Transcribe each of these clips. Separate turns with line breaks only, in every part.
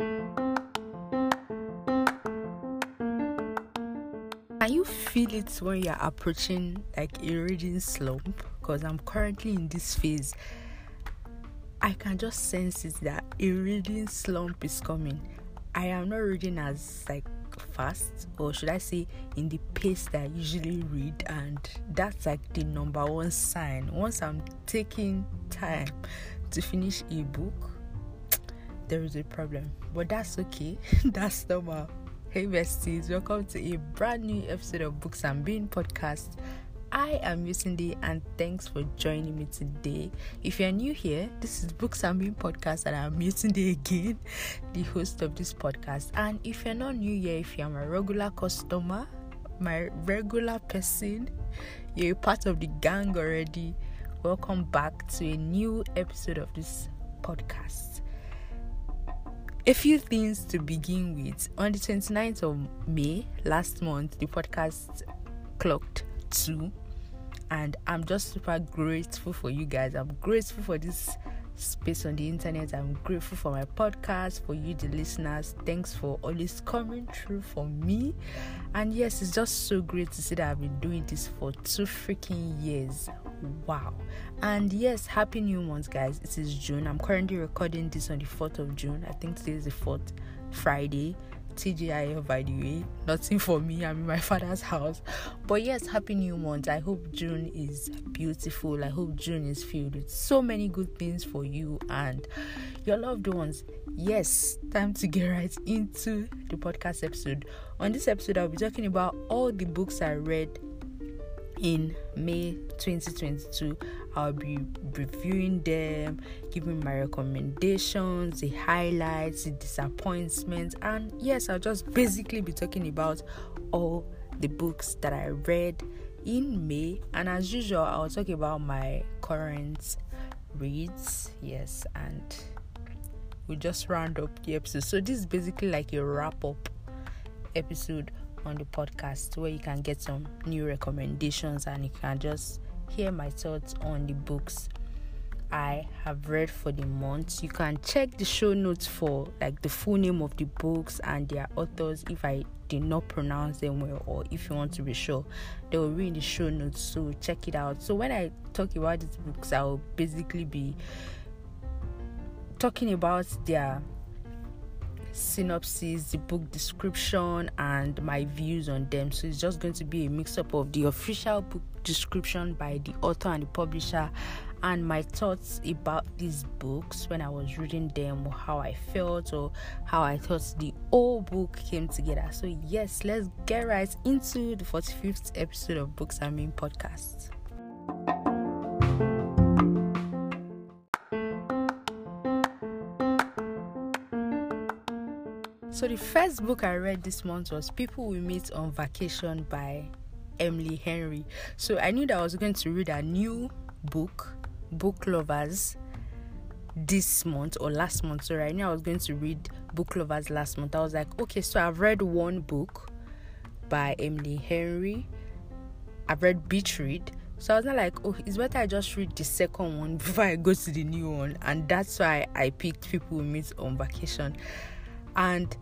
Can you feel it when you're approaching like a reading slump? Because I'm currently in this phase. I can just sense it that a reading slump is coming. I am not reading as like fast, or should I say, in the pace that I usually read, and that's like the number one sign. Once I'm taking time to finish a book, there is a problem, but that's okay. that's normal. Hey besties, welcome to a brand new episode of Books and Bean podcast. I am Yusunde and thanks for joining me today. If you're new here, this is Books and Bean podcast and I'm Yusunde again, the host of this podcast. And if you're not new here, if you're my regular customer, my regular person, you're part of the gang already, welcome back to a new episode of this podcast. A few things to begin with. On the 29th of May last month, the podcast clocked two, and I'm just super grateful for you guys. I'm grateful for this space on the internet. I'm grateful for my podcast, for you, the listeners. Thanks for always coming through for me. And yes, it's just so great to see that I've been doing this for two freaking years. Wow. And yes, happy new month, guys. It is June. I'm currently recording this on the 4th of June. I think today is the 4th Friday. TGIF by the way. Nothing for me. I'm in my father's house. But yes, happy new month. I hope June is beautiful. I hope June is filled with so many good things for you and your loved ones. Yes, time to get right into the podcast episode. On this episode, I'll be talking about all the books I read in May 2022. I'll be reviewing them, giving my recommendations, the highlights, the disappointments, and yes, I'll just basically be talking about all the books that I read in May. And as usual, I'll talk about my current reads, yes, and we will just round up the episode. So, this is basically like a wrap up episode on the podcast where you can get some new recommendations and you can just hear my thoughts on the books I have read for the month. You can check the show notes for like the full name of the books and their authors if I did not pronounce them well or if you want to be sure. They will read the show notes, so check it out. So when I talk about these books, I will basically be talking about their synopsis, the book description, and my views on them. So it's just going to be a mix up of the official book description by the author and the publisher and my thoughts about these books when I was reading them, or how I felt, or how I thought the whole book came together. So, yes, let's get right into the 45th episode of Books I Mean podcast. So the first book I read this month was People We Meet on Vacation by Emily Henry. So I knew that I was going to read a new book, Book Lovers, this month or last month. So I knew I was going to read Book Lovers last month. I was like, okay, so I've read one book by Emily Henry. I've read Beach Read. So I was not like, oh, it's better I just read the second one before I go to the new one. And that's why I picked People We Meet on Vacation and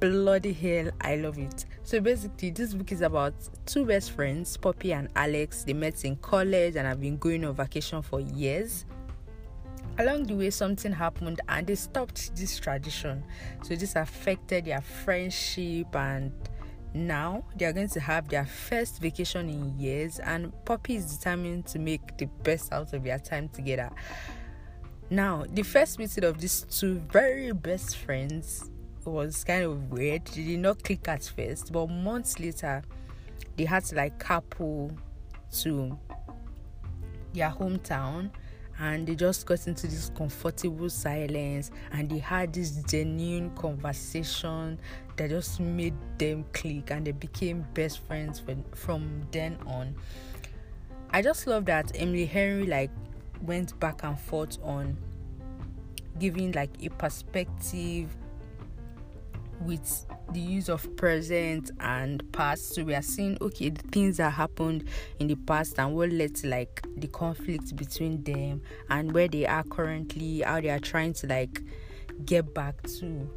bloody hell i love it. So basically this book is about two best friends poppy and alex. They met in college and have been going on vacation for years. Along the way something happened and they stopped this tradition. So this affected their friendship and now they are going to have their first vacation in years and poppy is determined to make the best out of their time together. Now the first meeting of these two very best friends was kind of weird. They did not click at first, but months later, they had to like couple to their hometown and they just got into this comfortable silence and they had this genuine conversation that just made them click and they became best friends from, from then on i just love that emily henry like went back and forth on giving like a perspective with the use of present and past so we are seeing okay the things that happened in the past and what led to like the conflict between them and where they are currently how they are trying to like get back to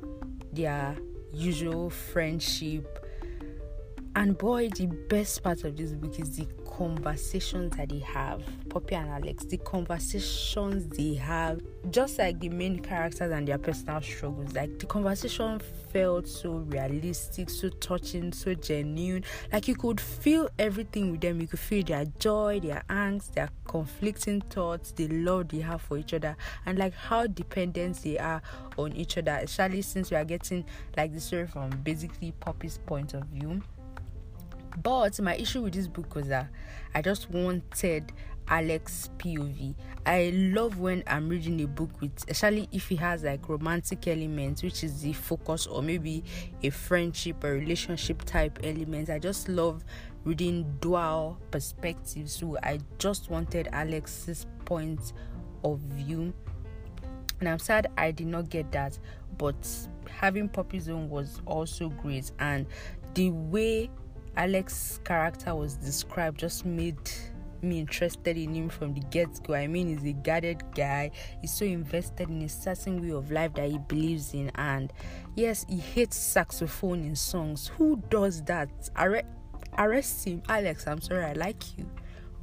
their usual friendship. And boy, the best part of this book is the conversations that they have, Poppy and Alex, the conversations they have, just like the main characters and their personal struggles. Like the conversation felt so realistic, so touching, so genuine. Like you could feel everything with them. You could feel their joy, their angst, their conflicting thoughts, the love they have for each other, and like how dependent they are on each other. Especially since we are getting like the story from basically Poppy's point of view but my issue with this book was that I just wanted Alex POV. I love when I'm reading a book with, especially if it has like romantic elements, which is the focus, or maybe a friendship or relationship type element. I just love reading dual perspectives. So I just wanted Alex's point of view. And I'm sad I did not get that, but having Poppy Zone was also great. And the way Alex's character was described just made me interested in him from the get go. I mean, he's a guarded guy, he's so invested in a certain way of life that he believes in, and yes, he hates saxophone in songs. Who does that? Arre- arrest him, Alex. I'm sorry, I like you,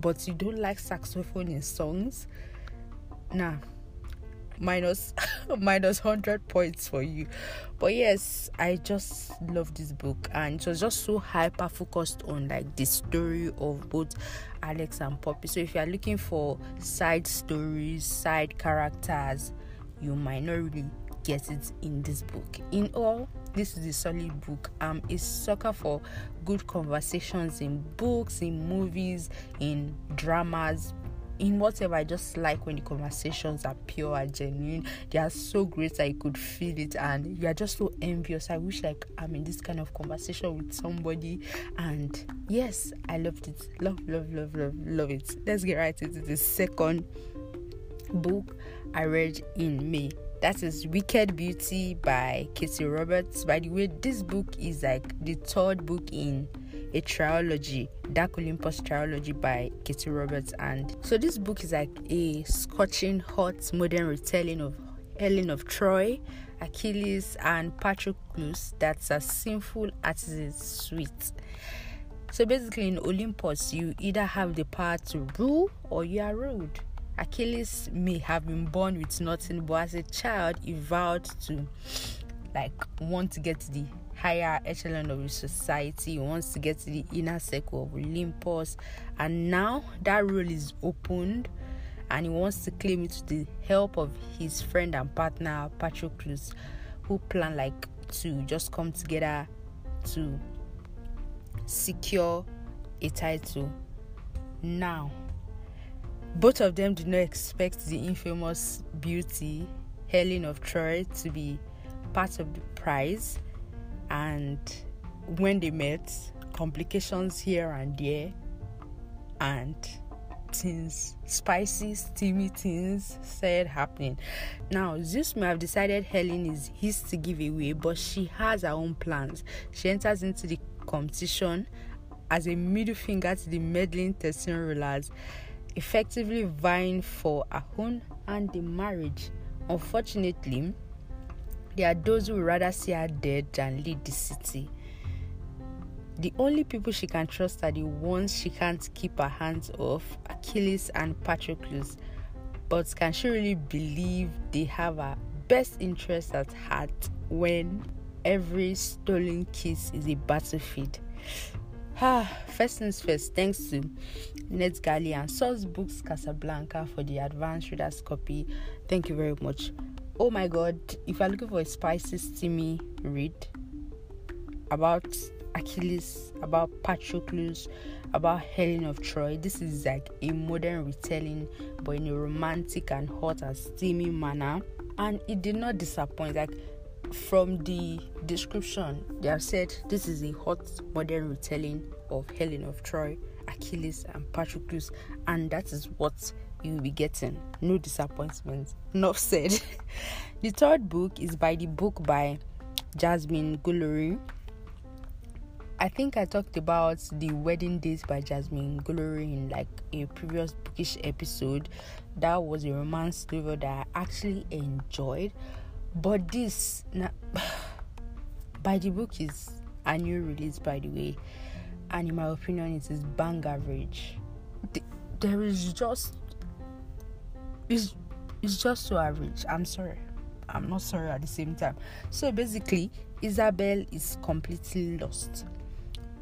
but you don't like saxophone in songs? Nah, minus minus 100 points for you. But yes i just love this book. And it was just so hyper focused on like the story of both alex and poppy. So if you are looking for side stories side characters you might not really get it in this book. In all this is a solid book. Um, I'm a sucker for good conversations in books in movies in dramas in whatever I just like when the conversations are pure and genuine. They are so great you could feel it and you are just so envious. I wish like I'm in this kind of conversation with somebody and yes, I loved it. Love, love, love, love, love it. Let's get right into the second book I read in May. That is Wicked Beauty by Katee Roberts. By the way, this book is like the third book in a trilogy, Dark Olympus trilogy by Katee Roberts. And so this book is like a scorching hot modern retelling of Helen of Troy, Achilles, and Patroclus that's as sinful as it is sweet. So basically, in Olympus, you either have the power to rule or you are ruled. Achilles may have been born with nothing, but as a child, he vowed to like want to get the higher echelon of society, he wants to get to the inner circle of Olympus, and now that role is opened and he wants to claim it with the help of his friend and partner Patroclus, who plan like to just come together to secure a title. Now, both of them did not expect the infamous beauty Helen of Troy to be part of the prize and when they met, complications here and there, and things, spicy, steamy things started happening. Now, Zeus may have decided Helen is his to give away, but she has her own plans. She enters into the competition as a middle finger to the meddling 13 rulers, effectively vying for a own and the marriage. Unfortunately, there are those who would rather see her dead than lead the city. The only people she can trust are the ones she can't keep her hands off Achilles and Patroclus. But can she really believe they have her best interest at heart when every stolen kiss is a battlefield? Ah, first things first, thanks to NetGalley and Sourcebooks Casablanca for the advanced reader's copy. Thank you very much oh my god, if you're looking for a spicy, steamy read about Achilles, about Patroclus, about Helen of Troy, this is like a modern retelling, but in a romantic and hot and steamy manner. And it did not disappoint. Like from the description, they have said this is a hot modern retelling of Helen of Troy, Achilles, and Patroclus, and that is what you will be getting. No disappointment. Enough said. the third book is by the book by Jasmine Guillory. I think I talked about the wedding date by Jasmine Guillory in like a previous bookish episode. That was a romance novel that I actually enjoyed. But this, By the book is a new release, by the way, and in my opinion, it is bang average. There is just it's it's just so average. I'm sorry. I'm not sorry at the same time. So basically, Isabel is completely lost.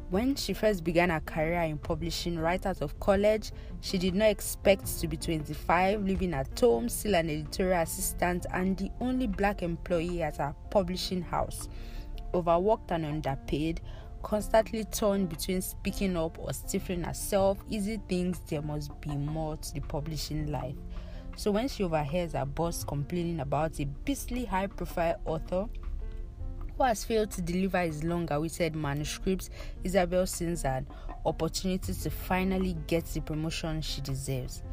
When she first began her career in publishing right out of college, she did not expect to be 25, living at home, still an editorial assistant, and the only black employee at her publishing house. Overworked and underpaid, constantly torn between speaking up or stifling herself, Izzy thinks there must be more to the publishing life. So when she overhears her boss complaining about a beastly high profile author who has failed to deliver his long awaited manuscripts, Isabel sees an opportunity to finally get the promotion she deserves.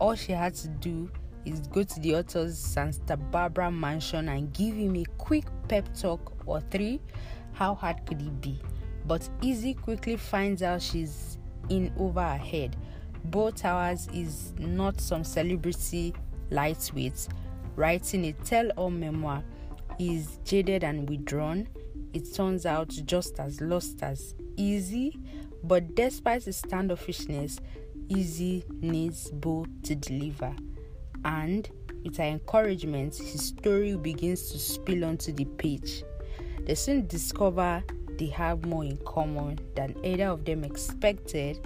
All she had to do is go to the author's Santa Barbara mansion and give him a quick pep talk or three. How hard could it be? But Izzy quickly finds out she's in over her head. Bo Towers is not some celebrity lightweight, writing a tell all memoir is jaded and withdrawn, it turns out just as lost as Izzy, but despite his standoffishness, Izzy needs Bo to deliver. And with her encouragement, his story begins to spill onto the page. They soon discover they have more in common than either of them expected,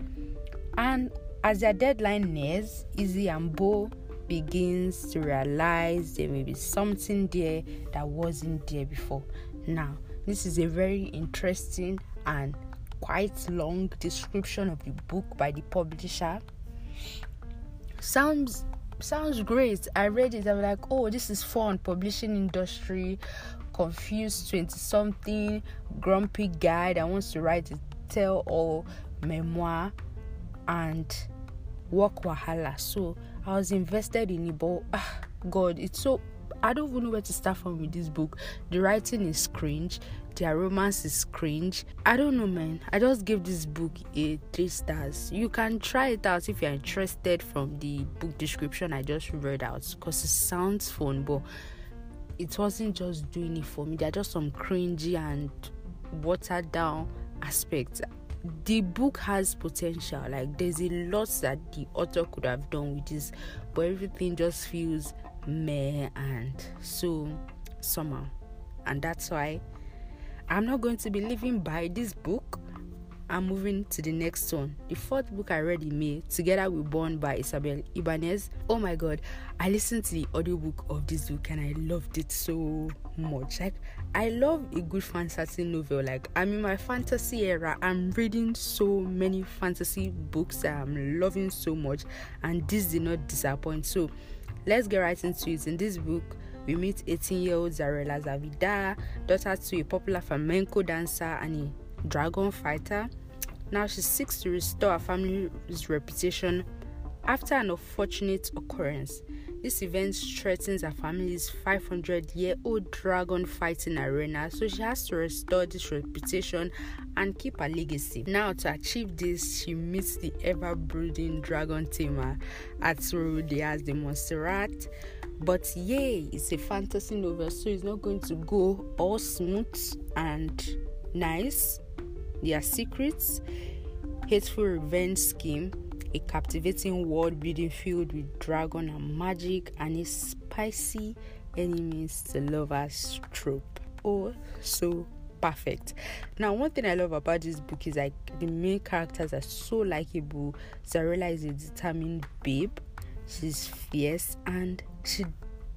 and as their deadline nears, Izzy and Bo begins to realize there may be something there that wasn't there before. Now, this is a very interesting and quite long description of the book by the publisher. Sounds sounds great. I read it. I was like, oh, this is fun. Publishing industry, confused twenty something, grumpy guy that wants to write a tell all memoir, and work wahala. So I was invested in it, but ah, God, it's so I don't even know where to start from with this book. The writing is cringe, their romance is cringe. I don't know, man. I just gave this book a three stars. You can try it out if you're interested from the book description I just read out because it sounds fun, but it wasn't just doing it for me. There are just some cringy and watered down aspects the book has potential like there's a lot that the author could have done with this but everything just feels meh and so somehow and that's why i'm not going to be living by this book I'm moving to the next one. The fourth book I read in May, Together We Burn by Isabel Ibanez. Oh my god, I listened to the audiobook of this book and I loved it so much. Like, I love a good fantasy novel. Like, I'm in my fantasy era. I'm reading so many fantasy books I'm loving so much, and this did not disappoint. So, let's get right into it. In this book, we meet 18 year old Zarela Zalvidar, daughter to a popular flamenco dancer and a dragon fighter. Now she seeks to restore her family's reputation after an unfortunate occurrence. This event threatens her family's 500 year old dragon fighting arena, so she has to restore this reputation and keep her legacy. Now, to achieve this, she meets the ever brooding dragon tamer Arturo Diaz de Montserrat. But yay, it's a fantasy novel, so it's not going to go all smooth and nice their secrets, hateful revenge scheme, a captivating world building filled with dragon and magic, and a spicy enemies to lovers trope. Oh, so perfect. Now, one thing I love about this book is like the main characters are so likable. Zarela is a determined babe, she's fierce, and she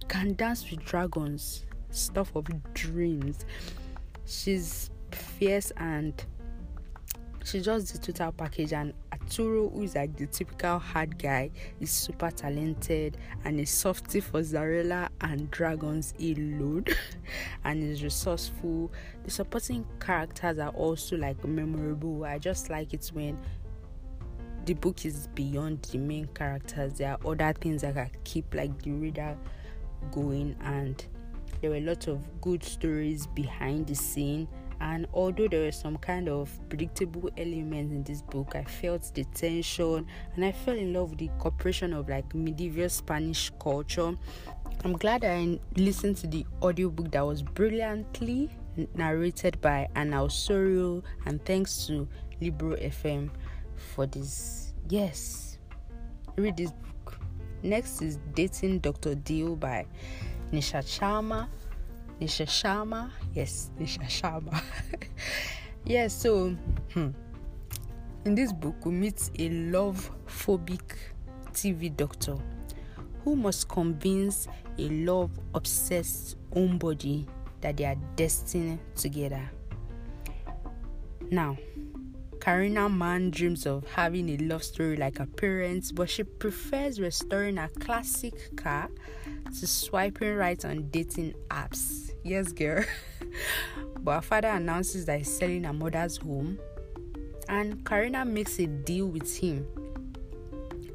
can dance with dragons, stuff of dreams. She's fierce and she just the total package and Arturo, who is like the typical hard guy, is super talented and is softy for Zarela and Dragons alone and is resourceful. The supporting characters are also like memorable. I just like it when the book is beyond the main characters. There are other things that can keep like the reader going and there were a lot of good stories behind the scene and although there were some kind of predictable elements in this book i felt the tension and i fell in love with the cooperation of like medieval spanish culture i'm glad i listened to the audiobook that was brilliantly narrated by Anna Osorio, and thanks to Libro FM for this. Yes, read this book. Next is Dating Dr. Dil by Nisha Sharma. Nisha Sharma, yes, Nisha Sharma. yes, so hmm, in this book, we meet a love phobic TV doctor who must convince a love obsessed homebody that they are destined together. Now, Karina Mann dreams of having a love story like her parents, but she prefers restoring a classic car to swiping right on dating apps. Yes, girl. but her father announces that he's selling her mother's home, and Karina makes a deal with him.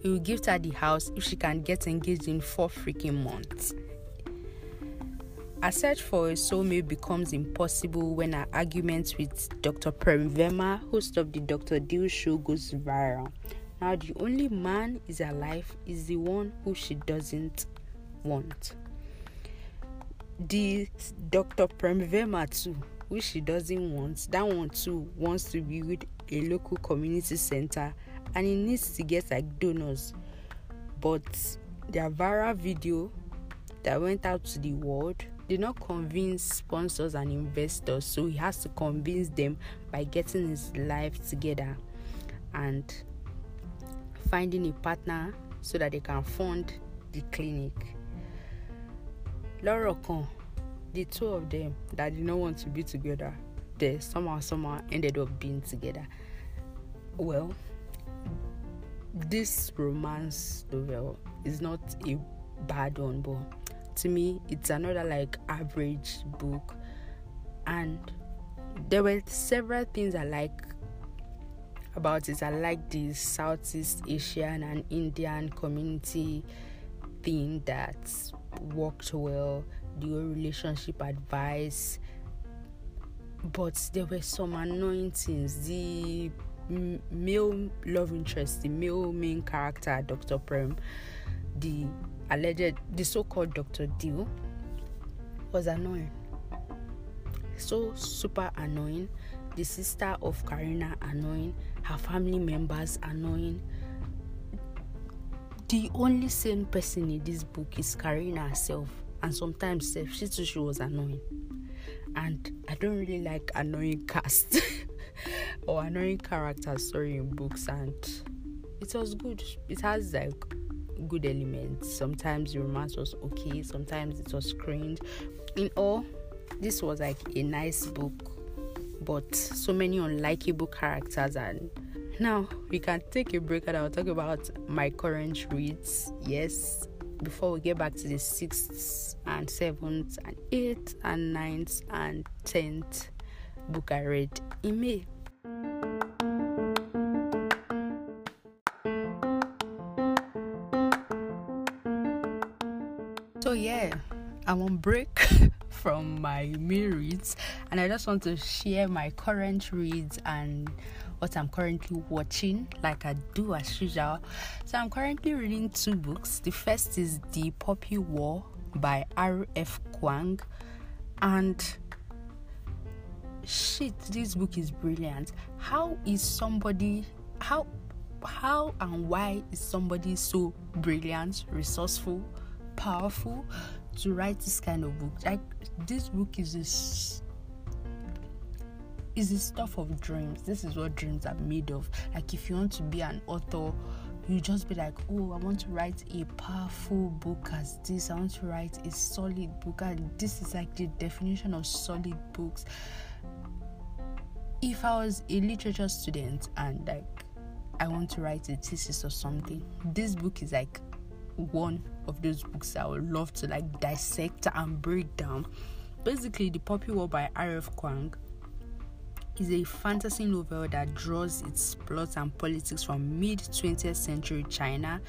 He will give her the house if she can get engaged in four freaking months. A search for a soulmate becomes impossible when her argument with Dr. Prem Verma, host of the Dr. Dil show, goes viral. Now, the only man is alive is the one who she doesn't want. The Dr. Prem Verma, too, which she doesn't want, that one too wants to build a local community center and it needs to get like donors. But their viral video that went out to the world did not convince sponsors and investors, so he has to convince them by getting his life together and finding a partner so that they can fund the clinic. Laura Con, the two of them that did not want to be together, they somehow somehow ended up being together. Well, this romance novel is not a bad one, but to me it's another like average book and there were several things i like about it i like the southeast asian and indian community thing that worked well the relationship advice but there were some annoying things the male love interest the male main character dr prem the alleged the so-called Dr. Dil was annoying. So super annoying. The sister of Karina annoying. Her family members annoying. The only sane person in this book is Karina herself, and sometimes she too she was annoying. And I don't really like annoying cast or annoying characters, sorry, in books, and it was good. It has like good elements. Sometimes the romance was okay, sometimes it was cringe. In all, this was like a nice book, but so many unlikable characters. And now we can take a break and I'll talk about my current reads. Yes, before we get back to the sixth and seventh and eighth and ninth and tenth book I read in May. So yeah, I'm on break from my main reads and I just want to share my current reads and what I'm currently watching, like I do as usual. So I'm currently reading two books. The first is The Poppy War by R.F. Kuang, and shit, this book is brilliant. How is somebody how how and why is somebody so brilliant, resourceful? powerful to write this kind of book. Like this book is this is the stuff of dreams. This is what dreams are made of. Like if you want to be an author, you just be like, oh, I want to write a powerful book as this. I want to write a solid book, and this is like the definition of solid books. If I was a literature student and like I want to write a thesis or something, this book is like one of those books I would love to like dissect and break down. Basically, The Poppy War by R.F. Kuang is a fantasy novel that draws its plots and politics from mid 20th century China,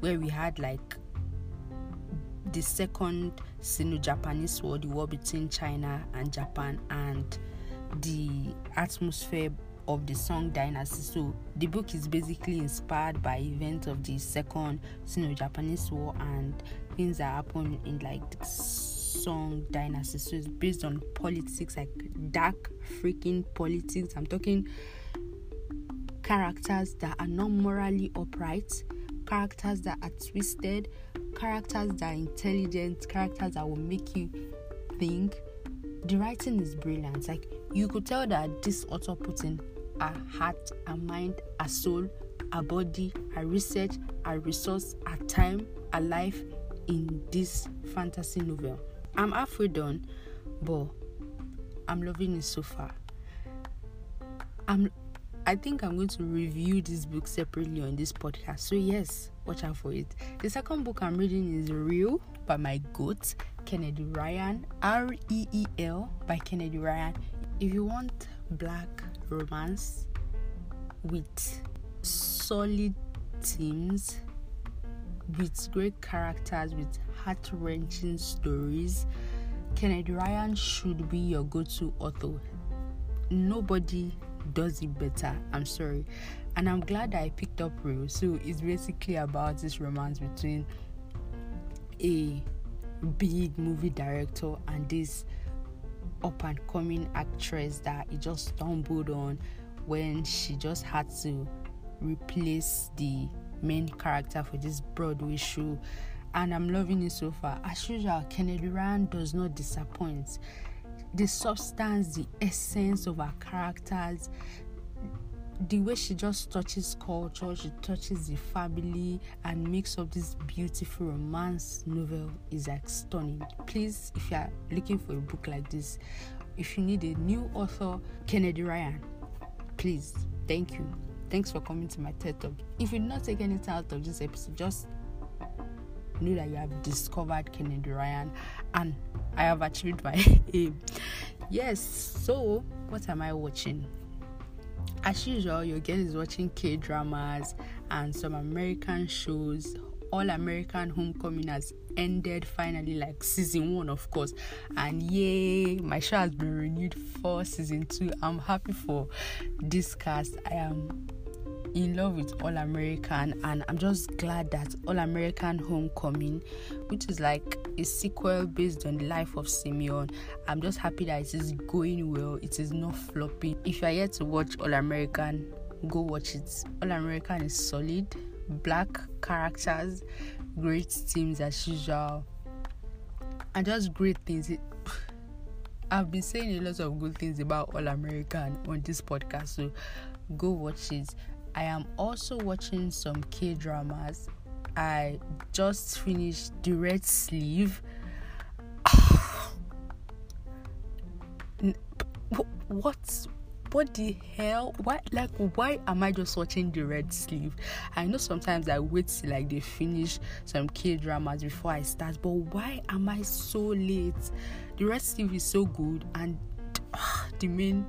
where we had like the second Sino Japanese war, the war between China and Japan, and the atmosphere of the Song Dynasty. So the book is basically inspired by events of the Second Sino-Japanese War and things that happened in like Song Dynasty. So it's based on politics, like dark freaking politics. I'm talking characters that are not morally upright, characters that are twisted, characters that are intelligent, characters that will make you think. The writing is brilliant. Like you could tell that this author put in a heart, a mind, a soul, a body, a research, a resource, a time, a life in this fantasy novel. I'm halfway done, but I'm loving it so far. I'm I think I'm going to review this book separately on this podcast. So yes, watch out for it. The second book I'm reading is Reel by my goat, Kennedy Ryan. R E E L by Kennedy Ryan. If you want black romance with solid themes, with great characters, with heart wrenching stories, Kennedy Ryan should be your go to author. Nobody does it better. I'm sorry. And I'm glad I picked up Reel. So it's basically about this romance between a big movie director and this up and coming actress that he just stumbled on when she just had to replace the main character for this Broadway show. And I'm loving it so far. As usual, Kennedy Ryan does not disappoint the substance, the essence of her characters, the way she just touches culture, she touches the family, and makes up this beautiful romance novel is like stunning. Please, if you are looking for a book like this, if you need a new author, Kennedy Ryan, please, thank you. Thanks for coming to my TED Talk. If you did not take anything out of this episode, just know that you have discovered Kennedy Ryan and I have achieved my aim. Yes, so what am I watching? As usual, your girl is watching K dramas and some American shows. All American Homecoming has ended finally, like season one, of course. And yay, my show has been renewed for season two. I'm happy for this cast. I am in love with All American, and I'm just glad that All American Homecoming, which is like a sequel based on the life of Simeon, I'm just happy that it is going well. It is not flopping. If you are yet to watch All American, go watch it. All American is solid, black characters, great teams as usual, and just great things. It, I've been saying a lot of good things about All American on this podcast, so go watch it. I am also watching some K dramas. I just finished The Red Sleeve. what what the hell why like why am i just watching the red sleeve i know sometimes i wait till like they finish some k dramas before i start but why am i so late the red sleeve is so good and uh, the main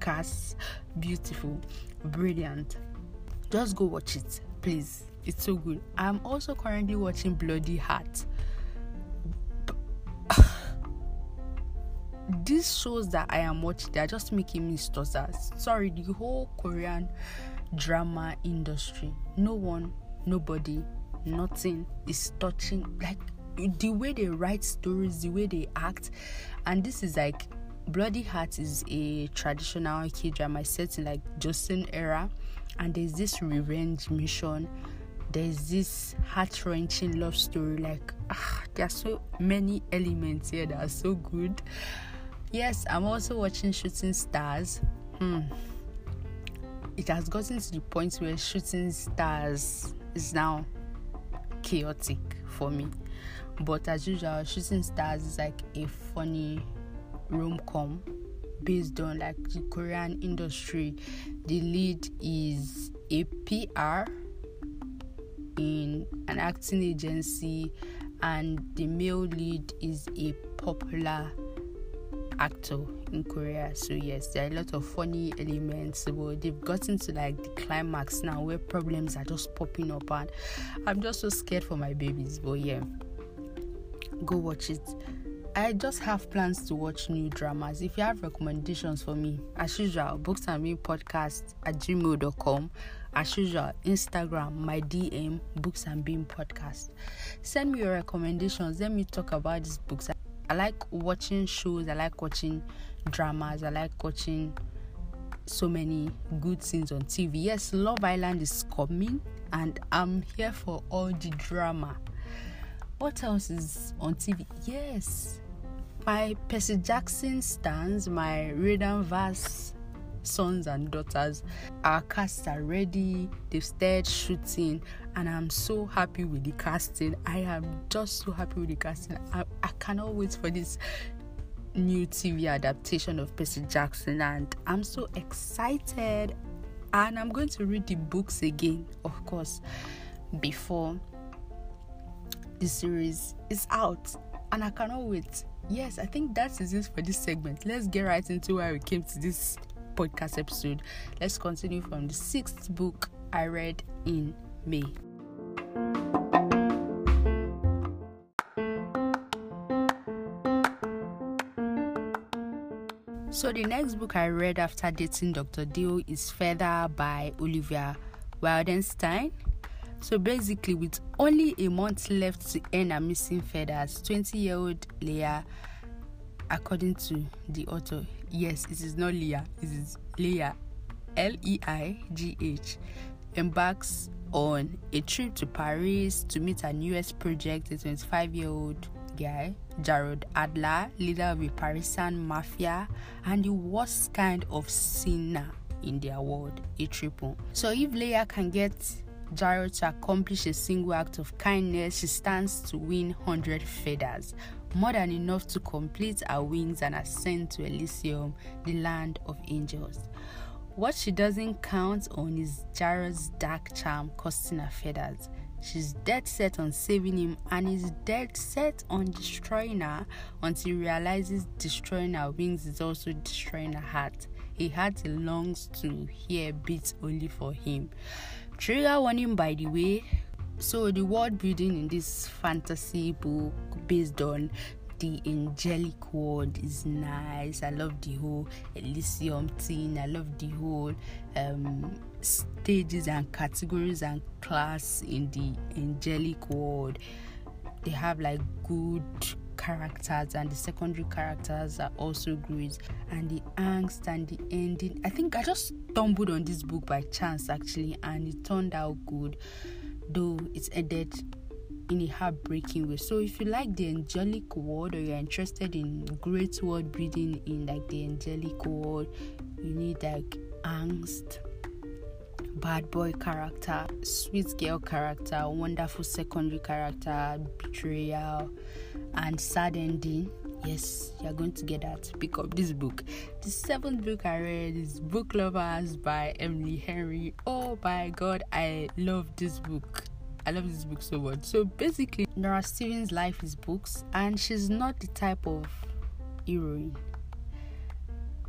cast beautiful brilliant. Just go watch it, please. It's so good. I'm also currently watching Bloody Heart. These shows that I am watching, they are just making me stutter. Sorry, the whole Korean drama industry. No one, nobody, nothing is touching. Like the way they write stories, the way they act, and this is like Bloody Heart is a traditional K drama set in like Joseon era, and there's this revenge mission. There's this heart wrenching love story. Like, ah, there are so many elements here that are so good. Yes, I'm also watching Shooting Stars. Hmm. It has gotten to the point where Shooting Stars is now chaotic for me. But as usual, Shooting Stars is like a funny rom-com based on like the Korean industry. The lead is a PR in an acting agency and the male lead is a popular actor in Korea. So yes, there are a lot of funny elements, but they've gotten to like the climax now where problems are just popping up and I'm just so scared for my babies. But yeah, go watch it. I just have plans to watch new dramas. If you have recommendations for me, as usual, books and me podcast at gmail.com. As usual, Instagram, my DM, Books and Beam podcast. Send me your recommendations. Let me talk about these books. I like watching shows, I like watching dramas, I like watching so many good things on TV. Yes, Love Island is coming, and I'm here for all the drama. What else is on TV? Yes, my Percy Jackson stands, my Riordanverse sons and daughters. Our cast are ready, they've started shooting, and I'm so happy with the casting. I am just so happy with the casting. I, I cannot wait for this new TV adaptation of Percy Jackson, and I'm so excited. And I'm going to read the books again, of course, before the series is out, and I cannot wait. Yes, I think that is it for this segment. Let's get right into why we came to this podcast episode. Let's continue from the sixth book I read in May. So the next book I read after dating Dr. Dil is Feather by Olivia Wildenstern. So basically, with only a month left to end her missing feathers, 20 year old Leah, according to the author, yes, it is not Leah, it is Leah, L E I G H, embarks on a trip to Paris to meet her newest project, a 25 year old guy, Jared Adler, leader of a Parisian mafia and the worst kind of sinner in their world, a triple. So if Leah can get Jared to accomplish a single act of kindness, she stands to win 100 feathers, more than enough to complete her wings and ascend to Elysium, the land of angels. What she doesn't count on is Jared's dark charm costing her feathers. She's dead set on saving him and is dead set on destroying her until he realizes destroying her wings is also destroying her heart. A heart longs to hear beats only for him. Trigger warning, by the way. So, the world building in this fantasy book based on the angelic world is nice. I love the whole Elysium thing. I love the whole um, stages and categories and class in the angelic world. They have like good characters and the secondary characters are also great and the angst and the ending i think i just stumbled on this book by chance actually and it turned out good though it's ended in a heartbreaking way. So if you like the angelic world or you're interested in great world building in like the angelic world, you need like angst, bad boy character, sweet girl character, wonderful secondary character, betrayal, and sad ending. Yes, you're going to get that. Pick up this book. The seventh book I read is Book Lovers by Emily Henry. Oh my god, I love this book. I love this book so much. So basically, Nora Stephens' life is books, and she's not the type of heroine.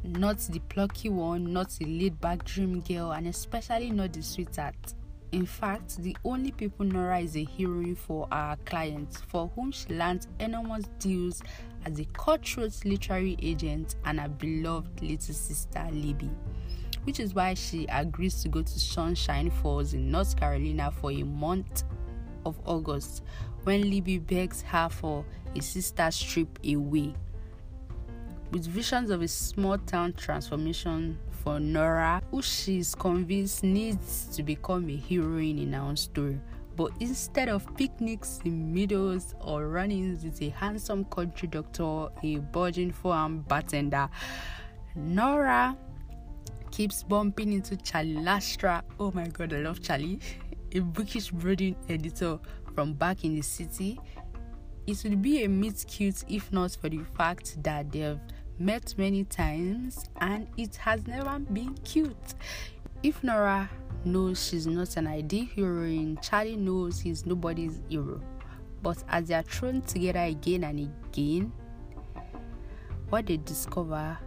Not the plucky one, not the laid back dream girl, and especially not the sweetheart. In fact, the only people Nora is a heroine for are clients, for whom she lands enormous deals as a cutthroat literary agent and a beloved little sister, Libby which is why she agrees to go to Sunshine Falls in North Carolina for a month of August when Libby begs her for a sister's trip away. With visions of a small town transformation for Nora, who she is convinced needs to become a heroine in her own story. But instead of picnics in meadows or run-ins with a handsome country doctor, a budging farm bartender, Nora keeps bumping into Charlie Lastra. Oh my god, I love Charlie. a bookish brooding editor from back in the city. It would be a meet cute if not for the fact that they've met many times and it has never been cute. If Nora knows she's not an ideal heroine, Charlie knows he's nobody's hero. But as they are thrown together again and again, what they discover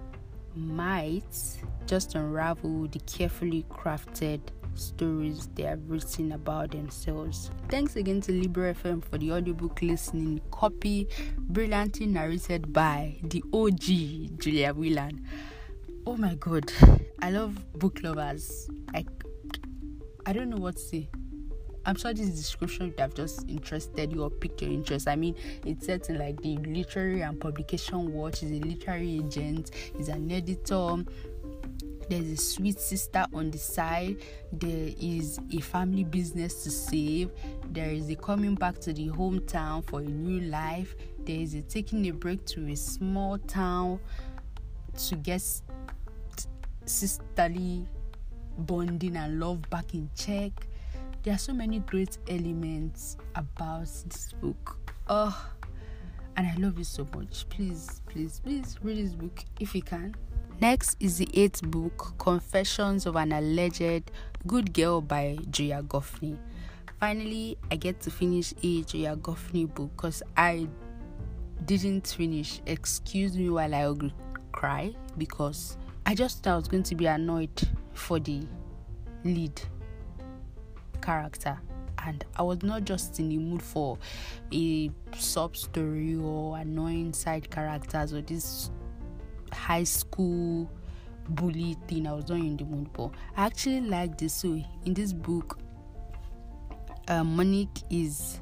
might just unravel the carefully crafted stories they have written about themselves. Thanks again to Libro FM for the audiobook listening copy, brilliantly narrated by the OG Julia Whelan. Oh my god, I love book lovers. Like I don't know what to say. I'm sure this description would have just interested you or piqued your interest. I mean, it's set in like the literary and publication watch. He's a literary agent. He's an editor. There's a sweet sister on the side. There is a family business to save. There is a coming back to the hometown for a new life. There is a taking a break to a small town to get sisterly bonding and love back in check there are so many great elements about this book. Oh, and I love it so much. Please, please, please read this book if you can. Next is the eighth book, Confessions of an Alleged Good Girl by Joya Goffney. Finally, I get to finish a Joya Goffney book because I didn't finish. Excuse me while I cry because I just thought I was going to be annoyed for the lead character and I was not just in the mood for a sub story or annoying side characters or this high school bully thing. I was not in the mood for. I actually like this. So in this book, uh, Monique is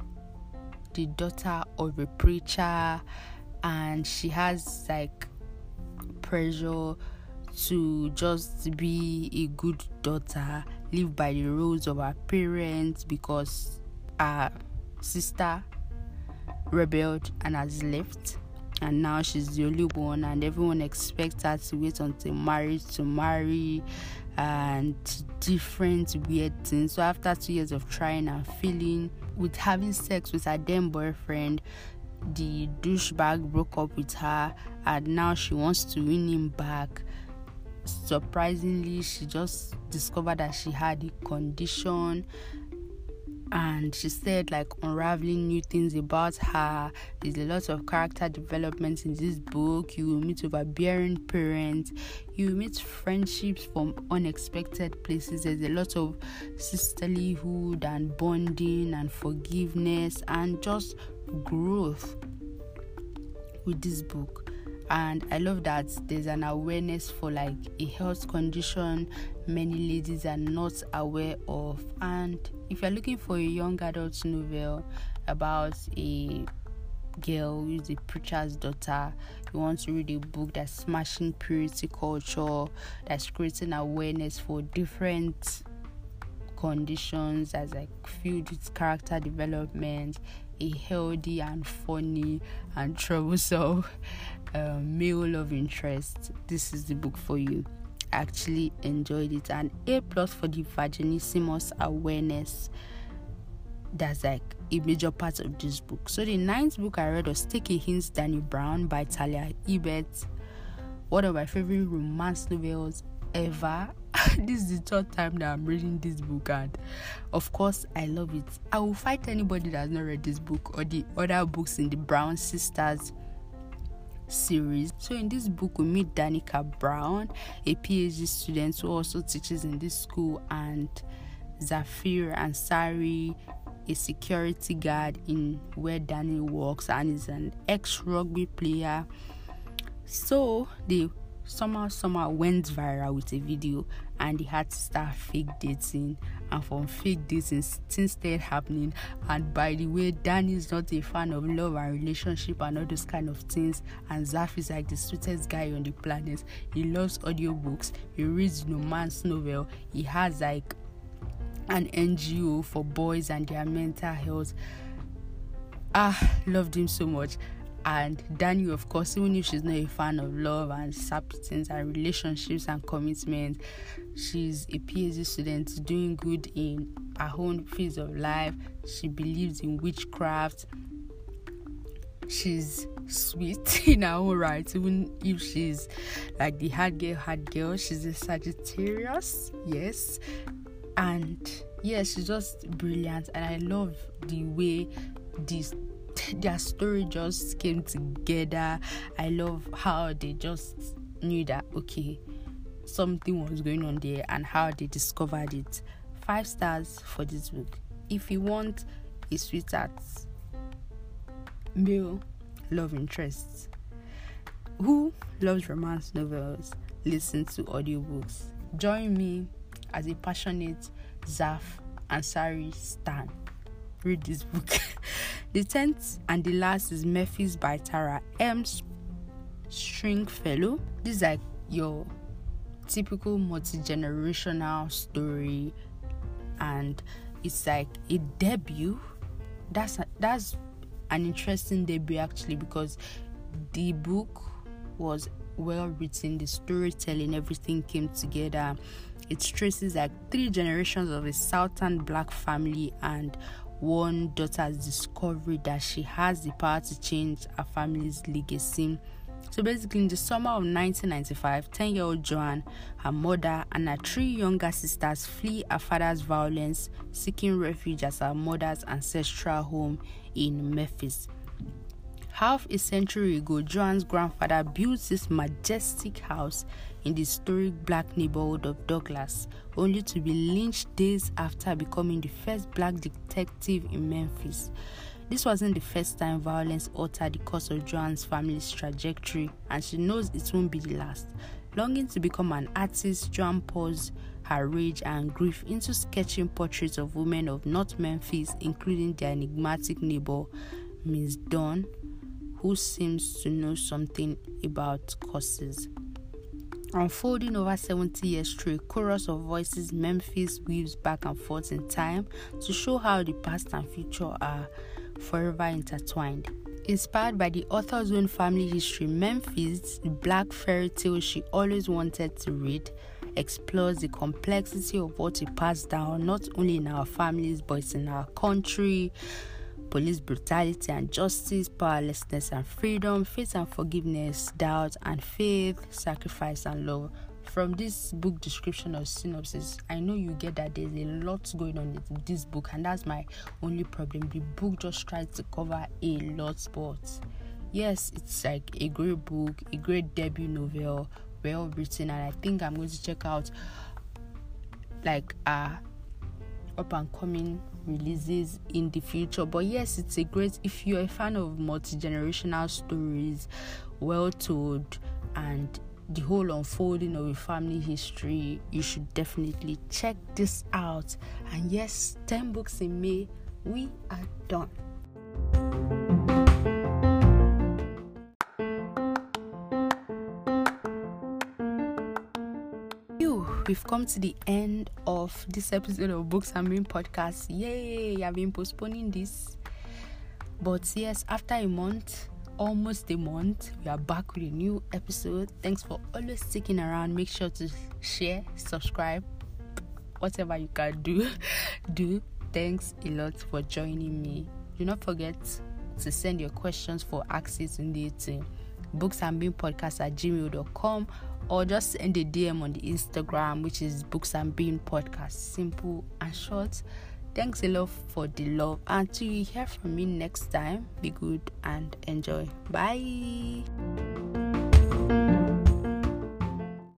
the daughter of a preacher, and she has like pressure to just be a good daughter, live by the rules of her parents because her sister rebelled and has left and now she's the only one and everyone expects her to wait until marriage to marry and different weird things. So after two years of trying and feeling with having sex with her then boyfriend the douchebag broke up with her and now she wants to win him back. Surprisingly she just discovered that she had a condition and she said like unraveling new things about her. There's a lot of character development in this book. You will meet overbearing parents. You will meet friendships from unexpected places. There's a lot of sisterlyhood and bonding and forgiveness and just growth with this book and i love that there's an awareness for like a health condition. Many ladies are not aware of. And if you're looking for a young adult novel about a girl who's a preacher's daughter you want to read a book that's smashing purity culture that's creating awareness for different conditions as like filled with character development a healthy and funny and troublesome um, male love interest, this is the book for you. I actually enjoyed it. And A plus for the vaginismus awareness. That's like a major part of this book. So the ninth book I read was Take a Hint Dani Brown by Talia Hibbert. One of my favorite romance novels ever. this is the third time that I'm reading this book, and of course, I love it. I will fight anybody that has not read this book or the other books in the Brown Sisters series. So, in this book, we meet Danica Brown, a PhD student who also teaches in this school, and Zafir Ansari, a security guard in where Dani works, and is an ex rugby player. So, they somehow somehow went viral with a video and they had to start fake dating. And from fake dating things started happening. And by the way dani is not a fan of love and relationship and all those kind of things. And zaf is like the sweetest guy on the planet. He loves audiobooks. He reads romance novel. He has like an ngo for boys and their mental health. Ah loved him so much and Daniel, of course, even if she's not a fan of love and substance and relationships and commitment, she's a PhD student doing good in her own phase of life. She believes in witchcraft. She's sweet in her own right, even if she's like the hard girl, hard girl. She's a Sagittarius, yes, and yeah, she's just brilliant, and I love the way this their story just came together. I love how they just knew that okay, something was going on there and how they discovered it. Five stars for this book. If you want a sweetheart, male love interests, who loves romance novels, listen to audiobooks. Join me as a passionate Zaf Ansari Stan. Read this book. the tenth and the last is Memphis by Tara M. Stringfellow. This is like your typical multi-generational story and it's like a debut that's a, that's an interesting debut actually because the book was well written the storytelling everything came together it traces like three generations of a southern black family and one daughter's discovery that she has the power to change her family's legacy so basically, in the summer of 1995, 10 year old Joan, her mother, and her three younger sisters flee her father's violence, seeking refuge at her mother's ancestral home in Memphis. Half a century ago, Joan's grandfather built this majestic house in the historic black neighborhood of Douglass, only to be lynched days after becoming the first black detective in Memphis. This wasn't the first time violence altered the course of Joan's family's trajectory, and she knows it won't be the last. Longing to become an artist, Joan pours her rage and grief into sketching portraits of women of North Memphis, including their enigmatic neighbor, Miss Dawn, who seems to know something about curses. Unfolding over 70 years through a chorus of voices, Memphis weaves back and forth in time to show how the past and future are forever intertwined. Inspired by the author's own family history, Memphis, the black fairy tale she always wanted to read, explores the complexity of what we pass down not only in our families but in our country police brutality and justice, powerlessness and freedom, faith and forgiveness, doubt and faith, sacrifice and love from this book description or synopsis, I know you get that there's a lot going on in this book, and that's my only problem. The book just tries to cover a lot, but yes, it's like a great book, a great debut novel, well written, and I think I'm going to check out like uh up and coming releases in the future. But yes, it's a great if you're a fan of multi generational stories, well told, and the whole unfolding of a family history, you should definitely check this out. And yes, 10 books in May, we are done. We've come to the end of this episode of Books and Bean podcast. Yay! I've been postponing this. But yes, after a month, almost a month. We are back with a new episode. Thanks for always sticking around. Make sure to share, subscribe, whatever you can do. do. Thanks a lot for joining me. Do not forget to send your questions for access in the team. Books and Bean Podcast at gmail.com or just send a DM on the Instagram, which is Books and Bean Podcast. Simple and short. Thanks a lot for the love. Until you hear from me next time, be good and enjoy. Bye.